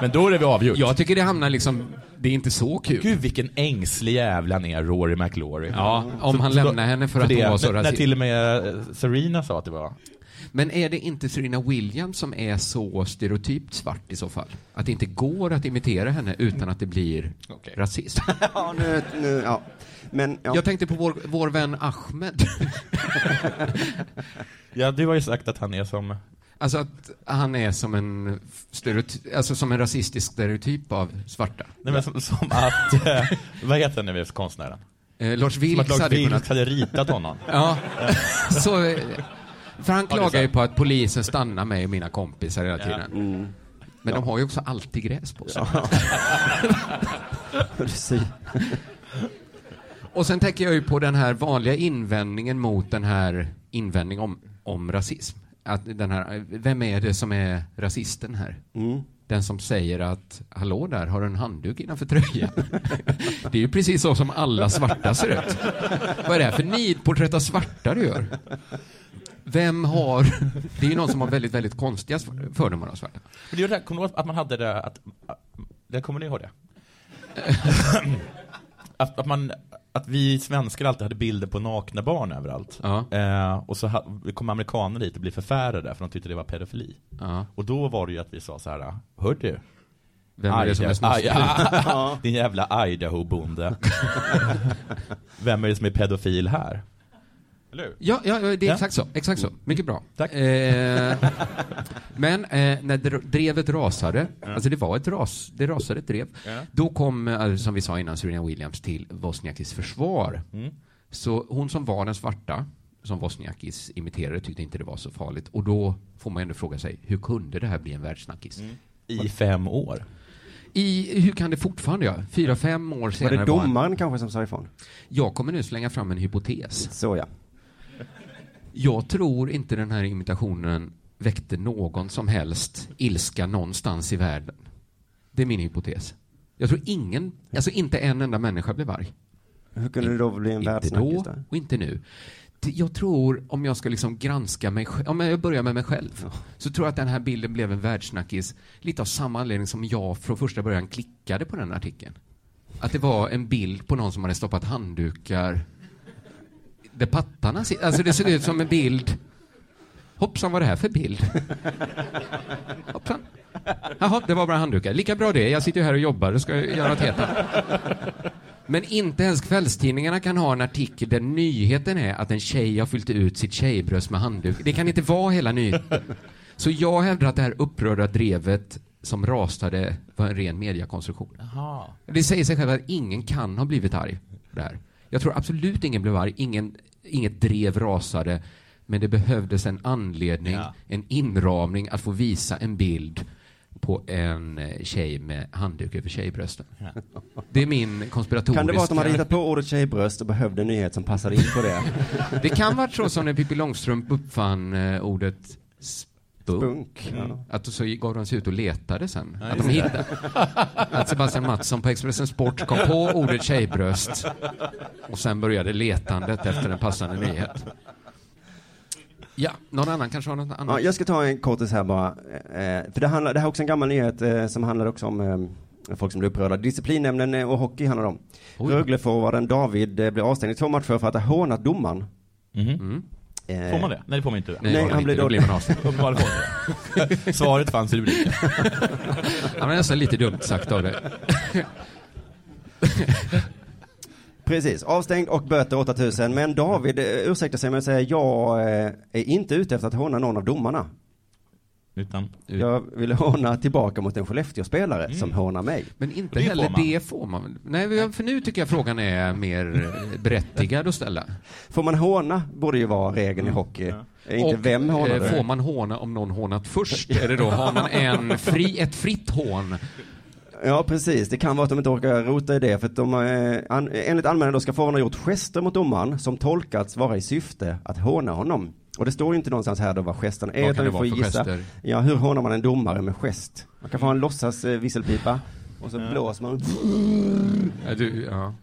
Men då är det vi avgjort. Jag tycker det hamnar liksom, det är inte så kul. Gud vilken ängslig jävla han är, Rory McIlroy. Ja, om Så- han lämnar henne för att det, hon var så när, när till och med eh, Serena sa att det var... Men är det inte Serena Williams som är så stereotypt svart i så fall? Att det inte går att imitera henne utan att det blir rasism? Ja, nu, nu, ja. Men, ja. Jag tänkte på vår, vår vän Ahmed. Ja, du har ju sagt att han är som... Alltså att han är som en, alltså som en rasistisk stereotyp av svarta. Nej, men som, som att... Eh, vad heter den nu konstnären? Eh, Lars Vilks hade Vilks kunnat... hade ritat honom. Ja, så... eh, För han Ja, klagar ju på att polisen stannar mig och mina kompisar hela tiden. Mm. Men de har ju också alltid gräs på sig. Precis. Och sen tänker jag ju på den här vanliga invändningen mot den här invändningen om, om rasism. Att den här, vem är det som är rasisten här? Den som säger att hallå där, har du en handduk innanför tröjan? det är ju precis så som alla svarta ser ut. Vad är det här för nidporträtt av svarta du gör? Vem har... Det är ju någon som har väldigt, väldigt konstiga fördomar av svarta. Men det är där, kommer du ihåg att man hade det, att, det kommer ni ihåg det? att, att, man, att vi svenskar alltid hade bilder på nakna barn överallt. Eh, och så kom amerikaner dit och blev förfärade för de tyckte det var pedofili. Och då var det ju att vi sa så här, hör du? Vem är det som är snuskig? Din jävla Idaho-bonde. Vem är det som är pedofil här? Eller hur? Ja, ja, ja, det är Ja. exakt så. Exakt så. Mycket bra. Tack. Eh, men eh, när dr- drevet rasade, alltså det var ett ras, det rasade ett drev, Ja. då kom, eh, som vi sa innan, Serena Williams till Wozniakis försvar. Mm. Så hon som var den svarta, som Wozniakis imiterade, tyckte inte det var så farligt. Och då får man ändå fråga sig, hur kunde det här bli en världssnackis? I fem år. I, hur kan det fortfarande, ja? Fyra, fem år Var senare det en- domaren kanske som sa ifrån? Jag kommer nu slänga fram en hypotes. Så ja. Jag tror inte den här imitationen väckte någon som helst ilska någonstans i världen. Det är min hypotes. Jag tror ingen, alltså inte en enda människa blev arg. Hur kunde det då bli en Inte världssnackis då och inte nu. Jag tror, om jag ska liksom granska mig själv, om jag börjar med mig själv, så tror jag att den här bilden blev en världssnackis lite av samma anledning som jag från första början klickade på den artikeln. Att det var en bild på någon som hade stoppat handdukar där pattarna sitter. Alltså det såg ut som en bild. Hoppsan, vad är det här för bild? Hoppsan. Jaha, det var bara handdukar. Lika bra det. Jag sitter ju här och jobbar och ska göra något annat. Men inte ens kvällstidningarna kan ha en artikel där nyheten är att en tjej har fyllt ut sitt tjejbröst med handduk. Det kan inte vara hela nyheten. Så jag hävdar att det här upprörda drevet som rasade var en ren mediakonstruktion. Jaha. Det säger sig själv att ingen kan ha blivit arg på det här. Jag tror absolut ingen blev arg, ingen, inget drev rasade, men det behövdes en anledning, Ja. en inramning att få visa en bild på en eh, tjej med handduk över tjejbrösten. Det är min konspiratoriska... Kan det vara att de hade hittat på ordet tjejbröst och behövde en nyhet som passade in på det? Det kan vara så som när Pippi Långstrump uppfann eh, ordet spunk. Spunk, ja. Att så gav de sig ut och letade sen. Ja, att, de hittade, att Sebastian Mattsson på Expressen Sport kom på ordet tjejbröst och sen började letandet efter en passande nyhet. Ja, någon annan kanske har något annat? Ja, jag ska ta en kortis här bara. Eh, för det, handlar, det här är också en gammal nyhet eh, som handlar också om eh, folk som blir upprörda. Disciplinnämnden eh, och hockey handlar det om. Rögle-forwarden David eh, blev avstängd i två matcher för att ha hånat domaren. Mhm. Eh, Får man det? Nej, det får man inte. Nej, man han Då då- blir man det. Svaret fanns i rubriken. Ja, men nästan lite dumt sagt av dig. Precis, avstängd och böter 8000. Men David eh, ursäktar sig med att säga jag eh, är inte ute efter att håna någon av domarna. Utan, Jag ville håna tillbaka mot en Skellefteå-spelare Mm. som hånar mig. Men inte Det får heller man. det får man? Nej, för nu tycker jag frågan är mer eh, berättigad att ställa. Får man håna borde ju vara regeln i hockey. Eh, Inte Och, vem hånar eh, det. Får man håna om någon hånat först? Är det då, har man en fri, ett fritt hån? Ja, precis. Det kan vara att de inte orkar rota i det. För att de, eh, an, enligt anmälaren då ska forwarden ha gjort gester mot domaren som tolkats vara i syfte att håna honom. Och det står ju inte någonstans här då vad gesten är. Vad utan kan vi det får vara för gissa. gester? Ja, hur hånar man en domare med gest? Man kan få en låtsas eh, visselpipa. Och så blåser man. Ja, du, ja.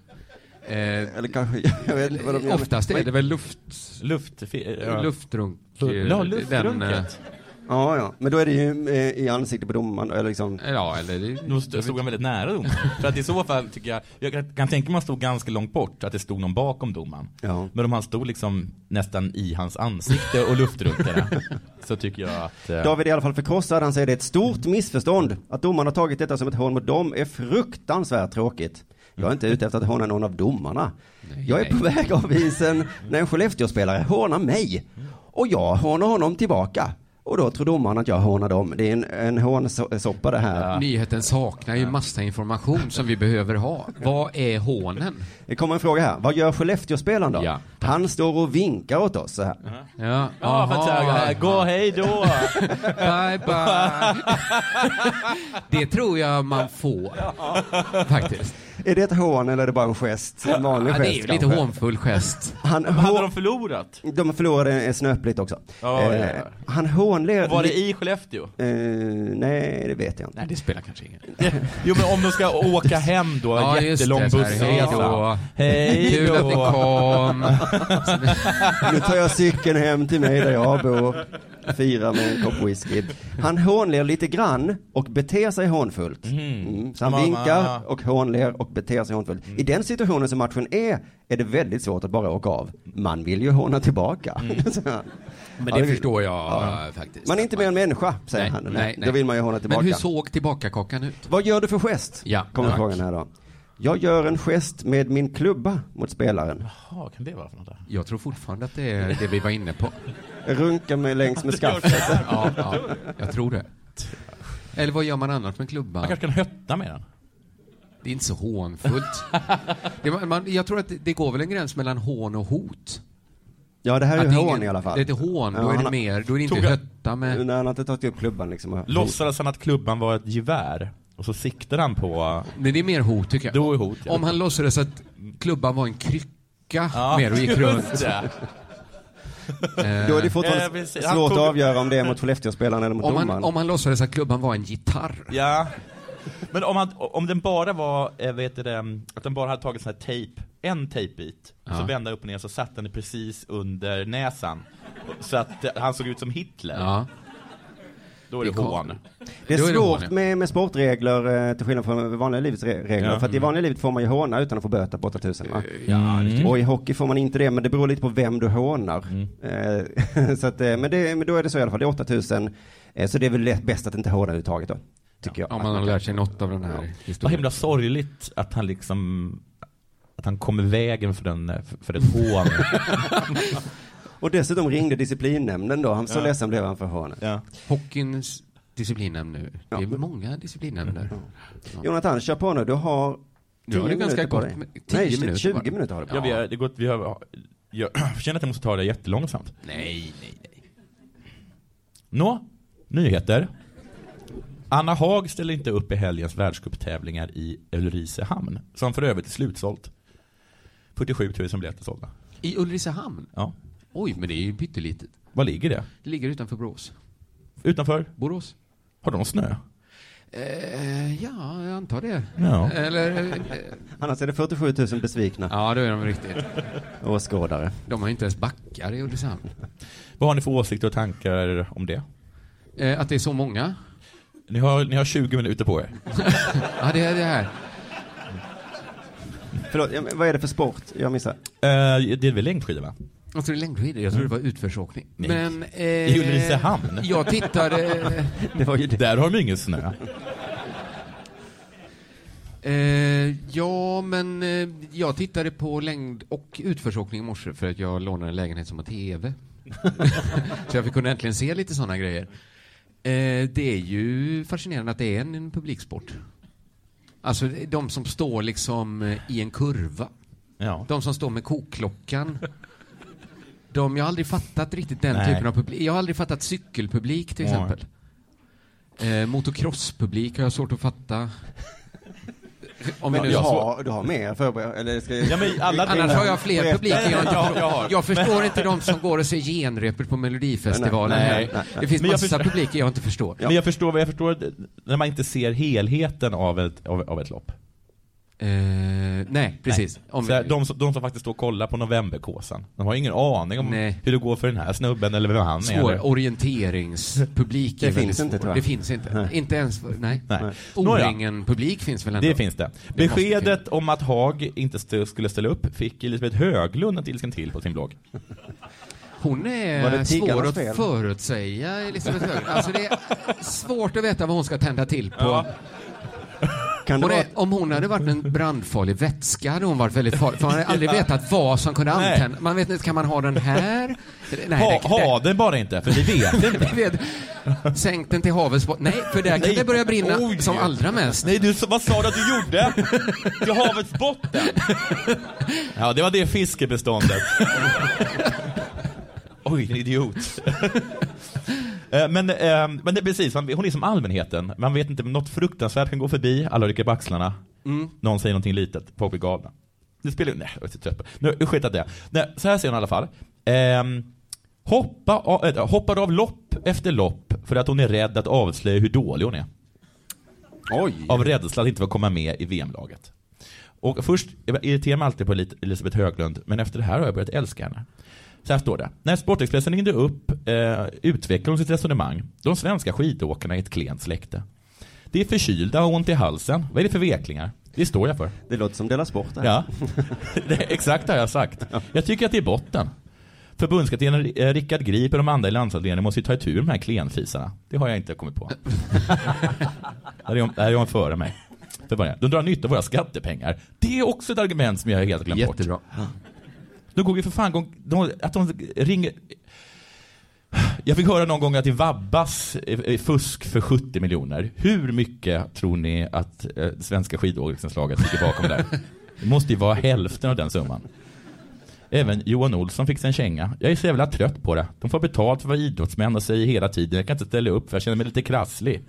Eh, Eller kanske, jag vet inte vad de gör. oftast är det väl luft... luft... Ja. Luftrunk... Ja, Den, luftrunket. eh, Ja, ja. Men då är det ju eh, i ansiktet på domaren. Eller liksom. ja, eller... det- Då st- stod han väldigt nära domaren. För att i så fall tycker jag, jag kan, tänka mig att man stod ganska långt bort, att det stod någon bakom domaren. Ja. Men om han stod liksom nästan i hans ansikte och luftrunkade, så tycker jag att... eh, David är i alla fall förkrossad. Han säger det är ett stort missförstånd. Att domaren har tagit detta som ett hån mot dem är fruktansvärt tråkigt. Jag är inte ute efter att håna någon av domarna. jag är på väg av isen när en Skellefteå-spelare hånar mig. Och jag hånar honom tillbaka. Och då tror domaren att jag hånar dem. Det är en, en hånsoppa det här. Nyheten saknar ju massa information som vi behöver ha. Vad är hånen? Det kommer en fråga här. Vad gör Skellefteå-spelaren då? Ja. Han står och vinkar åt oss så här. Ja, Ja, att säga, eh, gå hej då! Bye bye. Det tror jag man får, faktiskt. Är det ett hån eller är det bara en gest? En vanlig Ja, det är gest ju lite kanske? hånfull gest. Han, Hade de förlorat? De förlorade snöpligt också. Ja, Eh, ja, ja. Han hånler... Var det i Skellefteå? Eh, nej, det vet jag inte. Nej, det spelar kanske ingen Jo men om de ska åka hem då, Ja, jättelång här, hej bussresa. då. Hej Kul att ni kom. Nu tar jag cykeln hem till mig där jag bor. Firar med en kopp whisky. Han hånler lite grann och beter sig hånfullt. Mm. Så han Mamma. vinkar och hånler och beter sig hånfullt. I den situationen som matchen är, är det väldigt svårt att bara åka av. Man vill ju håna tillbaka. Han- Men Ja, det det- förstår jag ja. faktiskt. Man är inte mer än människa, säger Nej, han. nej, nej. Då vill man ju håna tillbaka. Men hur såg tillbakakakan ut? Vad gör du för gest? Ja, Kommer frågan här då. Jag gör en gest med min klubba mot spelaren. Jaha, kan det vara för något där? Jag tror fortfarande att det är det vi var inne på. Runkar mig längs med skaftet. Ja, ja, jag tror det. Eller vad gör man annars med klubban? Man kanske kan hötta med den? Det är inte så hånfullt. Det, man, jag tror att det, det går väl en gräns mellan hån och hot. Ja, det här är Att ju hån ingen- i alla fall. Det är ett hån, då Ja, är han det mer, då är det inte hötta med... Nej, han har inte tagit upp klubban liksom. Låtsades han att klubban var ett gevär? Och så siktade han på... Men det är mer hot tycker jag. Då är hot, ja. Om han låtsades att klubban var en krycka Ja, mer och gick runt. Eh, Då är det fortfarande Eh, precis. Han svårt tog- att avgöra om det är mot Skellefteåspelaren eller mot om, domaren. han, om han låtsades att klubban var en gitarr. Ja. Men om, han, om den bara var, eh, vet du det, att den bara hade tagit sån här tejp, en tejpbit, Ja. så vände upp och ner så satt den precis under näsan. Så att eh, han såg ut som Hitler. Ja. Då är det Det hån. Det är är det svårt hån, ja. med, med sportregler eh, till skillnad från vanliga livets re- regler. Ja. För att i vanliga livet får man ju håna utan att få böter på 8000 va? Ja, det Och i hockey får man inte det, men det beror lite på vem du hånar. Eh, så att, eh, men, det, men då är det så i alla fall, det är 8000. Eh, så det är väl lätt bäst att inte håna överhuvudtaget då. Tycker jag. Om man har lärt sig något av den här Vad historien. himla sorgligt att han liksom att han kom i vägen för, den, för- för ett hån. Och dessutom ringde disciplinnämnden då, han, så Ja. ledsen blev han för hånet. ja. Hockeyns disciplinnämnd nu. Det är Ja. många disciplinnämnder. Jonathan, kör på nu, du har Du har det 10 ganska med- 10 Nej, minuter 20 bara. minuter har du på Ja, vi har, det gått, vi har, jag känner att jag måste ta det jättelångsamt. Nej, nej, nej. Nå, nyheter. Anna Haag ställer inte upp i helgens världscuptävlingar i Ulricehamn, som för övrigt är slutsålt. 47 000 biljetter sålda. I Ulricehamn? Ja. Oj, men det är ju pyttelitet. Var ligger det? Det ligger utanför Borås. Utanför? Borås? Har de snö? Eh, ja, jag antar det. Ja. Eller... Eh, Annars är det 47 000 besvikna ja, då är de riktigt. åskådare. De har inte ens backar i Ulricehamn. Vad har ni för åsikter och tankar om det? Eh, att det är så många? Ni har, ni har 20 minuter på er. Ja, det är det här. Förlåt, vad är det för sport? Jag missar. Eh, det är väl längdskidor va? Jag tror det är längdskidor. Jag tror det var utförsåkning. Nej. Men... Eh, I Ulricehamn? Jag tittade... Det var ju det. Där har de ingen snö. Eh, ja, men eh, jag tittade på längd och utförsåkning i morse för att jag lånade en lägenhet som har TV. så jag kunde äntligen se lite sådana grejer. Eh, det är ju fascinerande att det är en, en publiksport. Alltså de som står liksom eh, i en kurva. Ja. De som står med kokklockan. De, jag har aldrig fattat riktigt den Nej. typen av publik. Jag har aldrig fattat cykelpublik till Nej. exempel. Eh, motocrosspublik har jag svårt att fatta. Om vi Ja, nu du, har du har mer förberett, eller ska Ja, men alla Annars har jag fler publiker jag Ja, jag. Jag förstår inte de som går och ser genrepet på Melodifestivalen. Nej, här. nej, nej. Det finns Men jag massa förstår- publiker jag inte förstår. Men jag förstår, jag förstår när man inte ser helheten av ett, av, av ett lopp. Eh, nej, precis. Nej. Om, Så här, de, som- de som faktiskt står och kollar på novemberkåsan, de har ingen aning om Nej. hur det går för den här snubben eller vem han är. svår eller- orienteringspublik Det finns inte, svår. Det finns inte. Nej. Inte ens, för- nej. Nej. Nåja. O-ringen-publik finns väl ändå? Det finns det. måste Beskedet om att Haag inte st- skulle ställa upp fick Elisabeth Höglund att ilsken till på sin blogg. Hon är det svår att fel? förutsäga, Elisabeth Höglund. Alltså det är svårt att veta vad hon ska tända till på. Ja. Kan det är, om hon hade varit en brandfarlig vätska hade hon varit väldigt farlig. För man hade aldrig vetat vad som kunde antända. Man vet inte, kan man ha den här? Nej, Ha, det- ha den bara inte, för vi vet inte. Sänk den till havets botten. Nej, för där kan Nej. det börja brinna Oj. som allra mest. Nej, du, vad sa du att du gjorde? Till havets botten? Ja, det var det fiskebeståndet. Oj, en idiot. Eh, Men, eh, men det är precis, hon är som allmänheten. Man vet inte, något fruktansvärt kan gå förbi, alla rycker på axlarna. Någon säger någonting litet, folk blir galna. Det spelar nej jag är så trött på Nu skit det. Nej, så här säger hon i alla fall. Ehm, hoppa, av, äh, hoppar av lopp efter lopp för att hon är rädd att avslöja hur dålig hon är. Oj. Av rädsla att inte få komma med i VM-laget. Och först, jag irriterar mig alltid på Elisabeth Höglund, men efter det här har jag börjat älska henne. Så här står det. När Sportexpressen ringde upp eh, utvecklade hon sitt resonemang. De svenska skidåkarna är ett klent släkte. Det är förkylda och ont i halsen. Vad är det för veklingar? Det står jag för. Det låter som Della Sport. Här. Ja, det, exakt det har jag sagt. Jag tycker att det är botten. Förbundskaptenen eh, Rickard Grip och de andra i landslagsledningen måste ju ta itu med de här klenfisarna. Det har jag inte kommit på. Där är de, där är de före mig. De drar nytta av våra skattepengar. Det är också ett argument som jag helt glömt Jättebra. bort. De går ju för fan gång, de, att de ringer... Jag fick höra någon gång att det vabbas fusk för 70 miljoner. Hur mycket tror ni att eh, svenska skidåkningslaget ligger bakom det? Det måste ju vara hälften av den summan. Även Johan Olsson fick sig en känga. Jag är så jävla trött på det. De får betalt för att vara idrottsmän och säger hela tiden jag kan inte ställa upp för jag känner mig lite krasslig.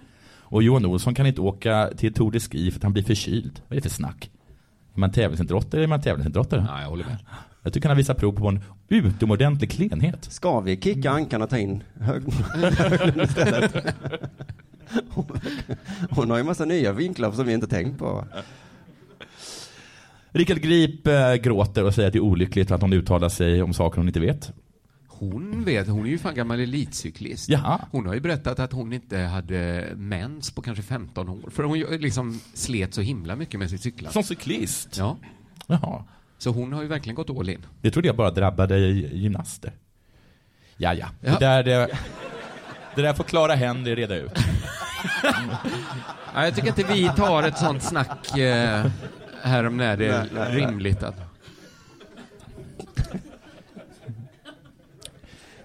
Och Johan Olsson kan inte åka till Tour de Ski för att han blir förkyld. Vad är det för snack? Är man tävlingsidrottare eller är man tävlingsidrottare? Ja, jag håller med. Jag tycker han visar prov på en utomordentlig klenhet. Ska vi kicka ankan och ta in Hög- Höglund istället? Hon har ju massa nya vinklar som vi inte tänkt på. Rickard Grip eh, gråter och säger att det är olyckligt att hon uttalar sig om saker hon inte vet. Hon vet, hon är ju fan gammal elitcyklist. Jaha. Hon har ju berättat att hon inte hade mens på kanske 15 år. För hon liksom slet så himla mycket med sitt cyklande. Som cyklist? Ja. Jaha. Så hon har ju verkligen gått all in. Det trodde jag bara drabbade gymnaster. Ja, ja. Det, där, det, det där får Clara Henry reda ut. Ja, jag tycker inte vi tar ett sånt snack eh, här om när det är Nej, nej, nej. rimligt att...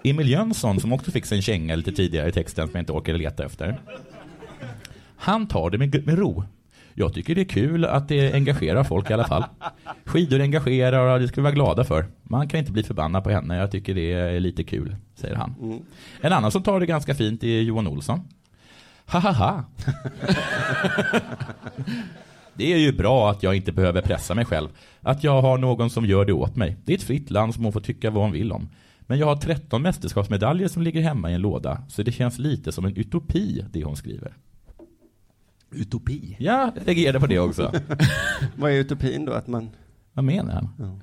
Emil Jönsson, som också fick en känga lite tidigare i texten som jag inte orkade leta efter. Han tar det med, med ro. Jag tycker det är kul att det engagerar folk i alla fall. Skidor engagerar och det ska vi vara glada för. Man kan inte bli förbannad på henne. Jag tycker det är lite kul, säger han. En annan som tar det ganska fint är Johan Olsson. Ha ha ha. Det är ju bra att jag inte behöver pressa mig själv. Att jag har någon som gör det åt mig. Det är ett fritt land som hon får tycka vad hon vill om. Men jag har 13 mästerskapsmedaljer som ligger hemma i en låda. Så det känns lite som en utopi, det hon skriver. Utopi? Ja, jag reagerade på det också. Vad är utopin då? Att man... Vad menar han?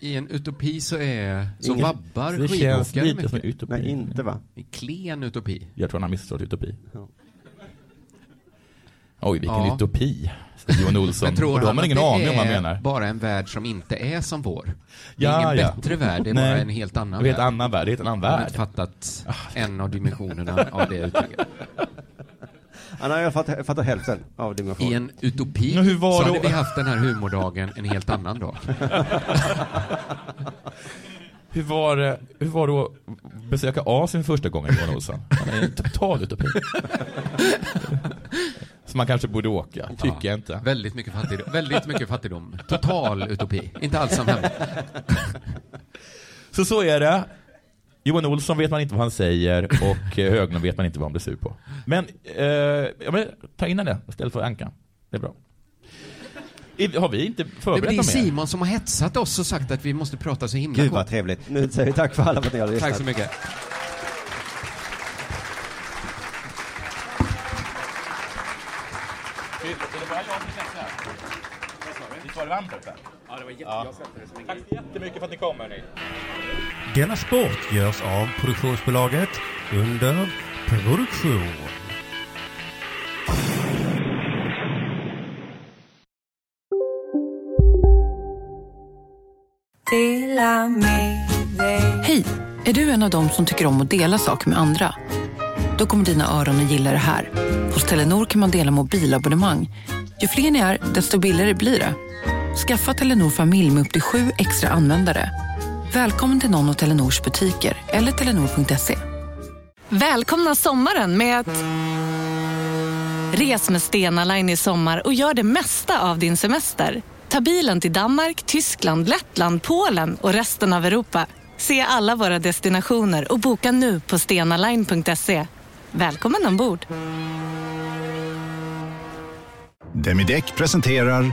I en utopi så är... Så Ingen- vabbar Det känns skidåkare lite mycket. som en utopi. Nej, inte va? En klen utopi. Jag tror han har missförstått utopi. Ja. Oj, vilken Ja. utopi, säger Johan Olsson. Men tror Och då har han man att ingen det aning om vad han är menar. bara en värld som inte är som vår? Det är Ja, ingen ja. bättre värld, det är Nej. bara en helt annan Det är en värld. annan värld, det är en annan Jag har värld. inte fattat en av dimensionerna av det uttrycket. Han har jag fattat, fattat hälften av dimensionen. I en utopi Men hur var så då- hade vi haft den här humordagen en helt annan dag. Hur var det, hur var det att besöka Asien första gången, Johan Olsson? Han är en total utopi. Så man kanske borde åka, tycker Ja, jag inte. Väldigt mycket fattigdom. Väldigt mycket fattigdom. Total utopi. Inte alls som hemma. Så så är det. Johan Olsson vet man inte vad han säger och eh, Höglund vet man inte vad han blir sur på. Men, eh, ja, men ta in det istället för Ankan. Det är bra. I- Har vi inte Det förberett något mer? Simon som har hetsat oss och sagt att vi måste prata så himla Gud vad trevligt. Nu säger vi tack för alla för att ni har lyssnat. Tack så mycket. Visst var det varmt uppe? Ja, det var jättebra. Tack så jättemycket för att ni kom hörni. Denna sport görs av produktionsbolaget under produktion. Hej! Är du en av dem som tycker om att dela saker med andra? Då kommer dina öron att gilla det här. Hos Telenor kan man dela mobilabonnemang. Ju fler ni är, desto billigare blir det. Skaffa Telenor familj med upp till sju extra användare. Välkommen till någon av Telenors butiker eller telenor.se. Välkomna sommaren med att... Res med Stena Line i sommar och gör det mesta av din semester. Ta bilen till Danmark, Tyskland, Lettland, Polen och resten av Europa. Se alla våra destinationer och boka nu på stenaline.se. Välkommen ombord! Demideck presenterar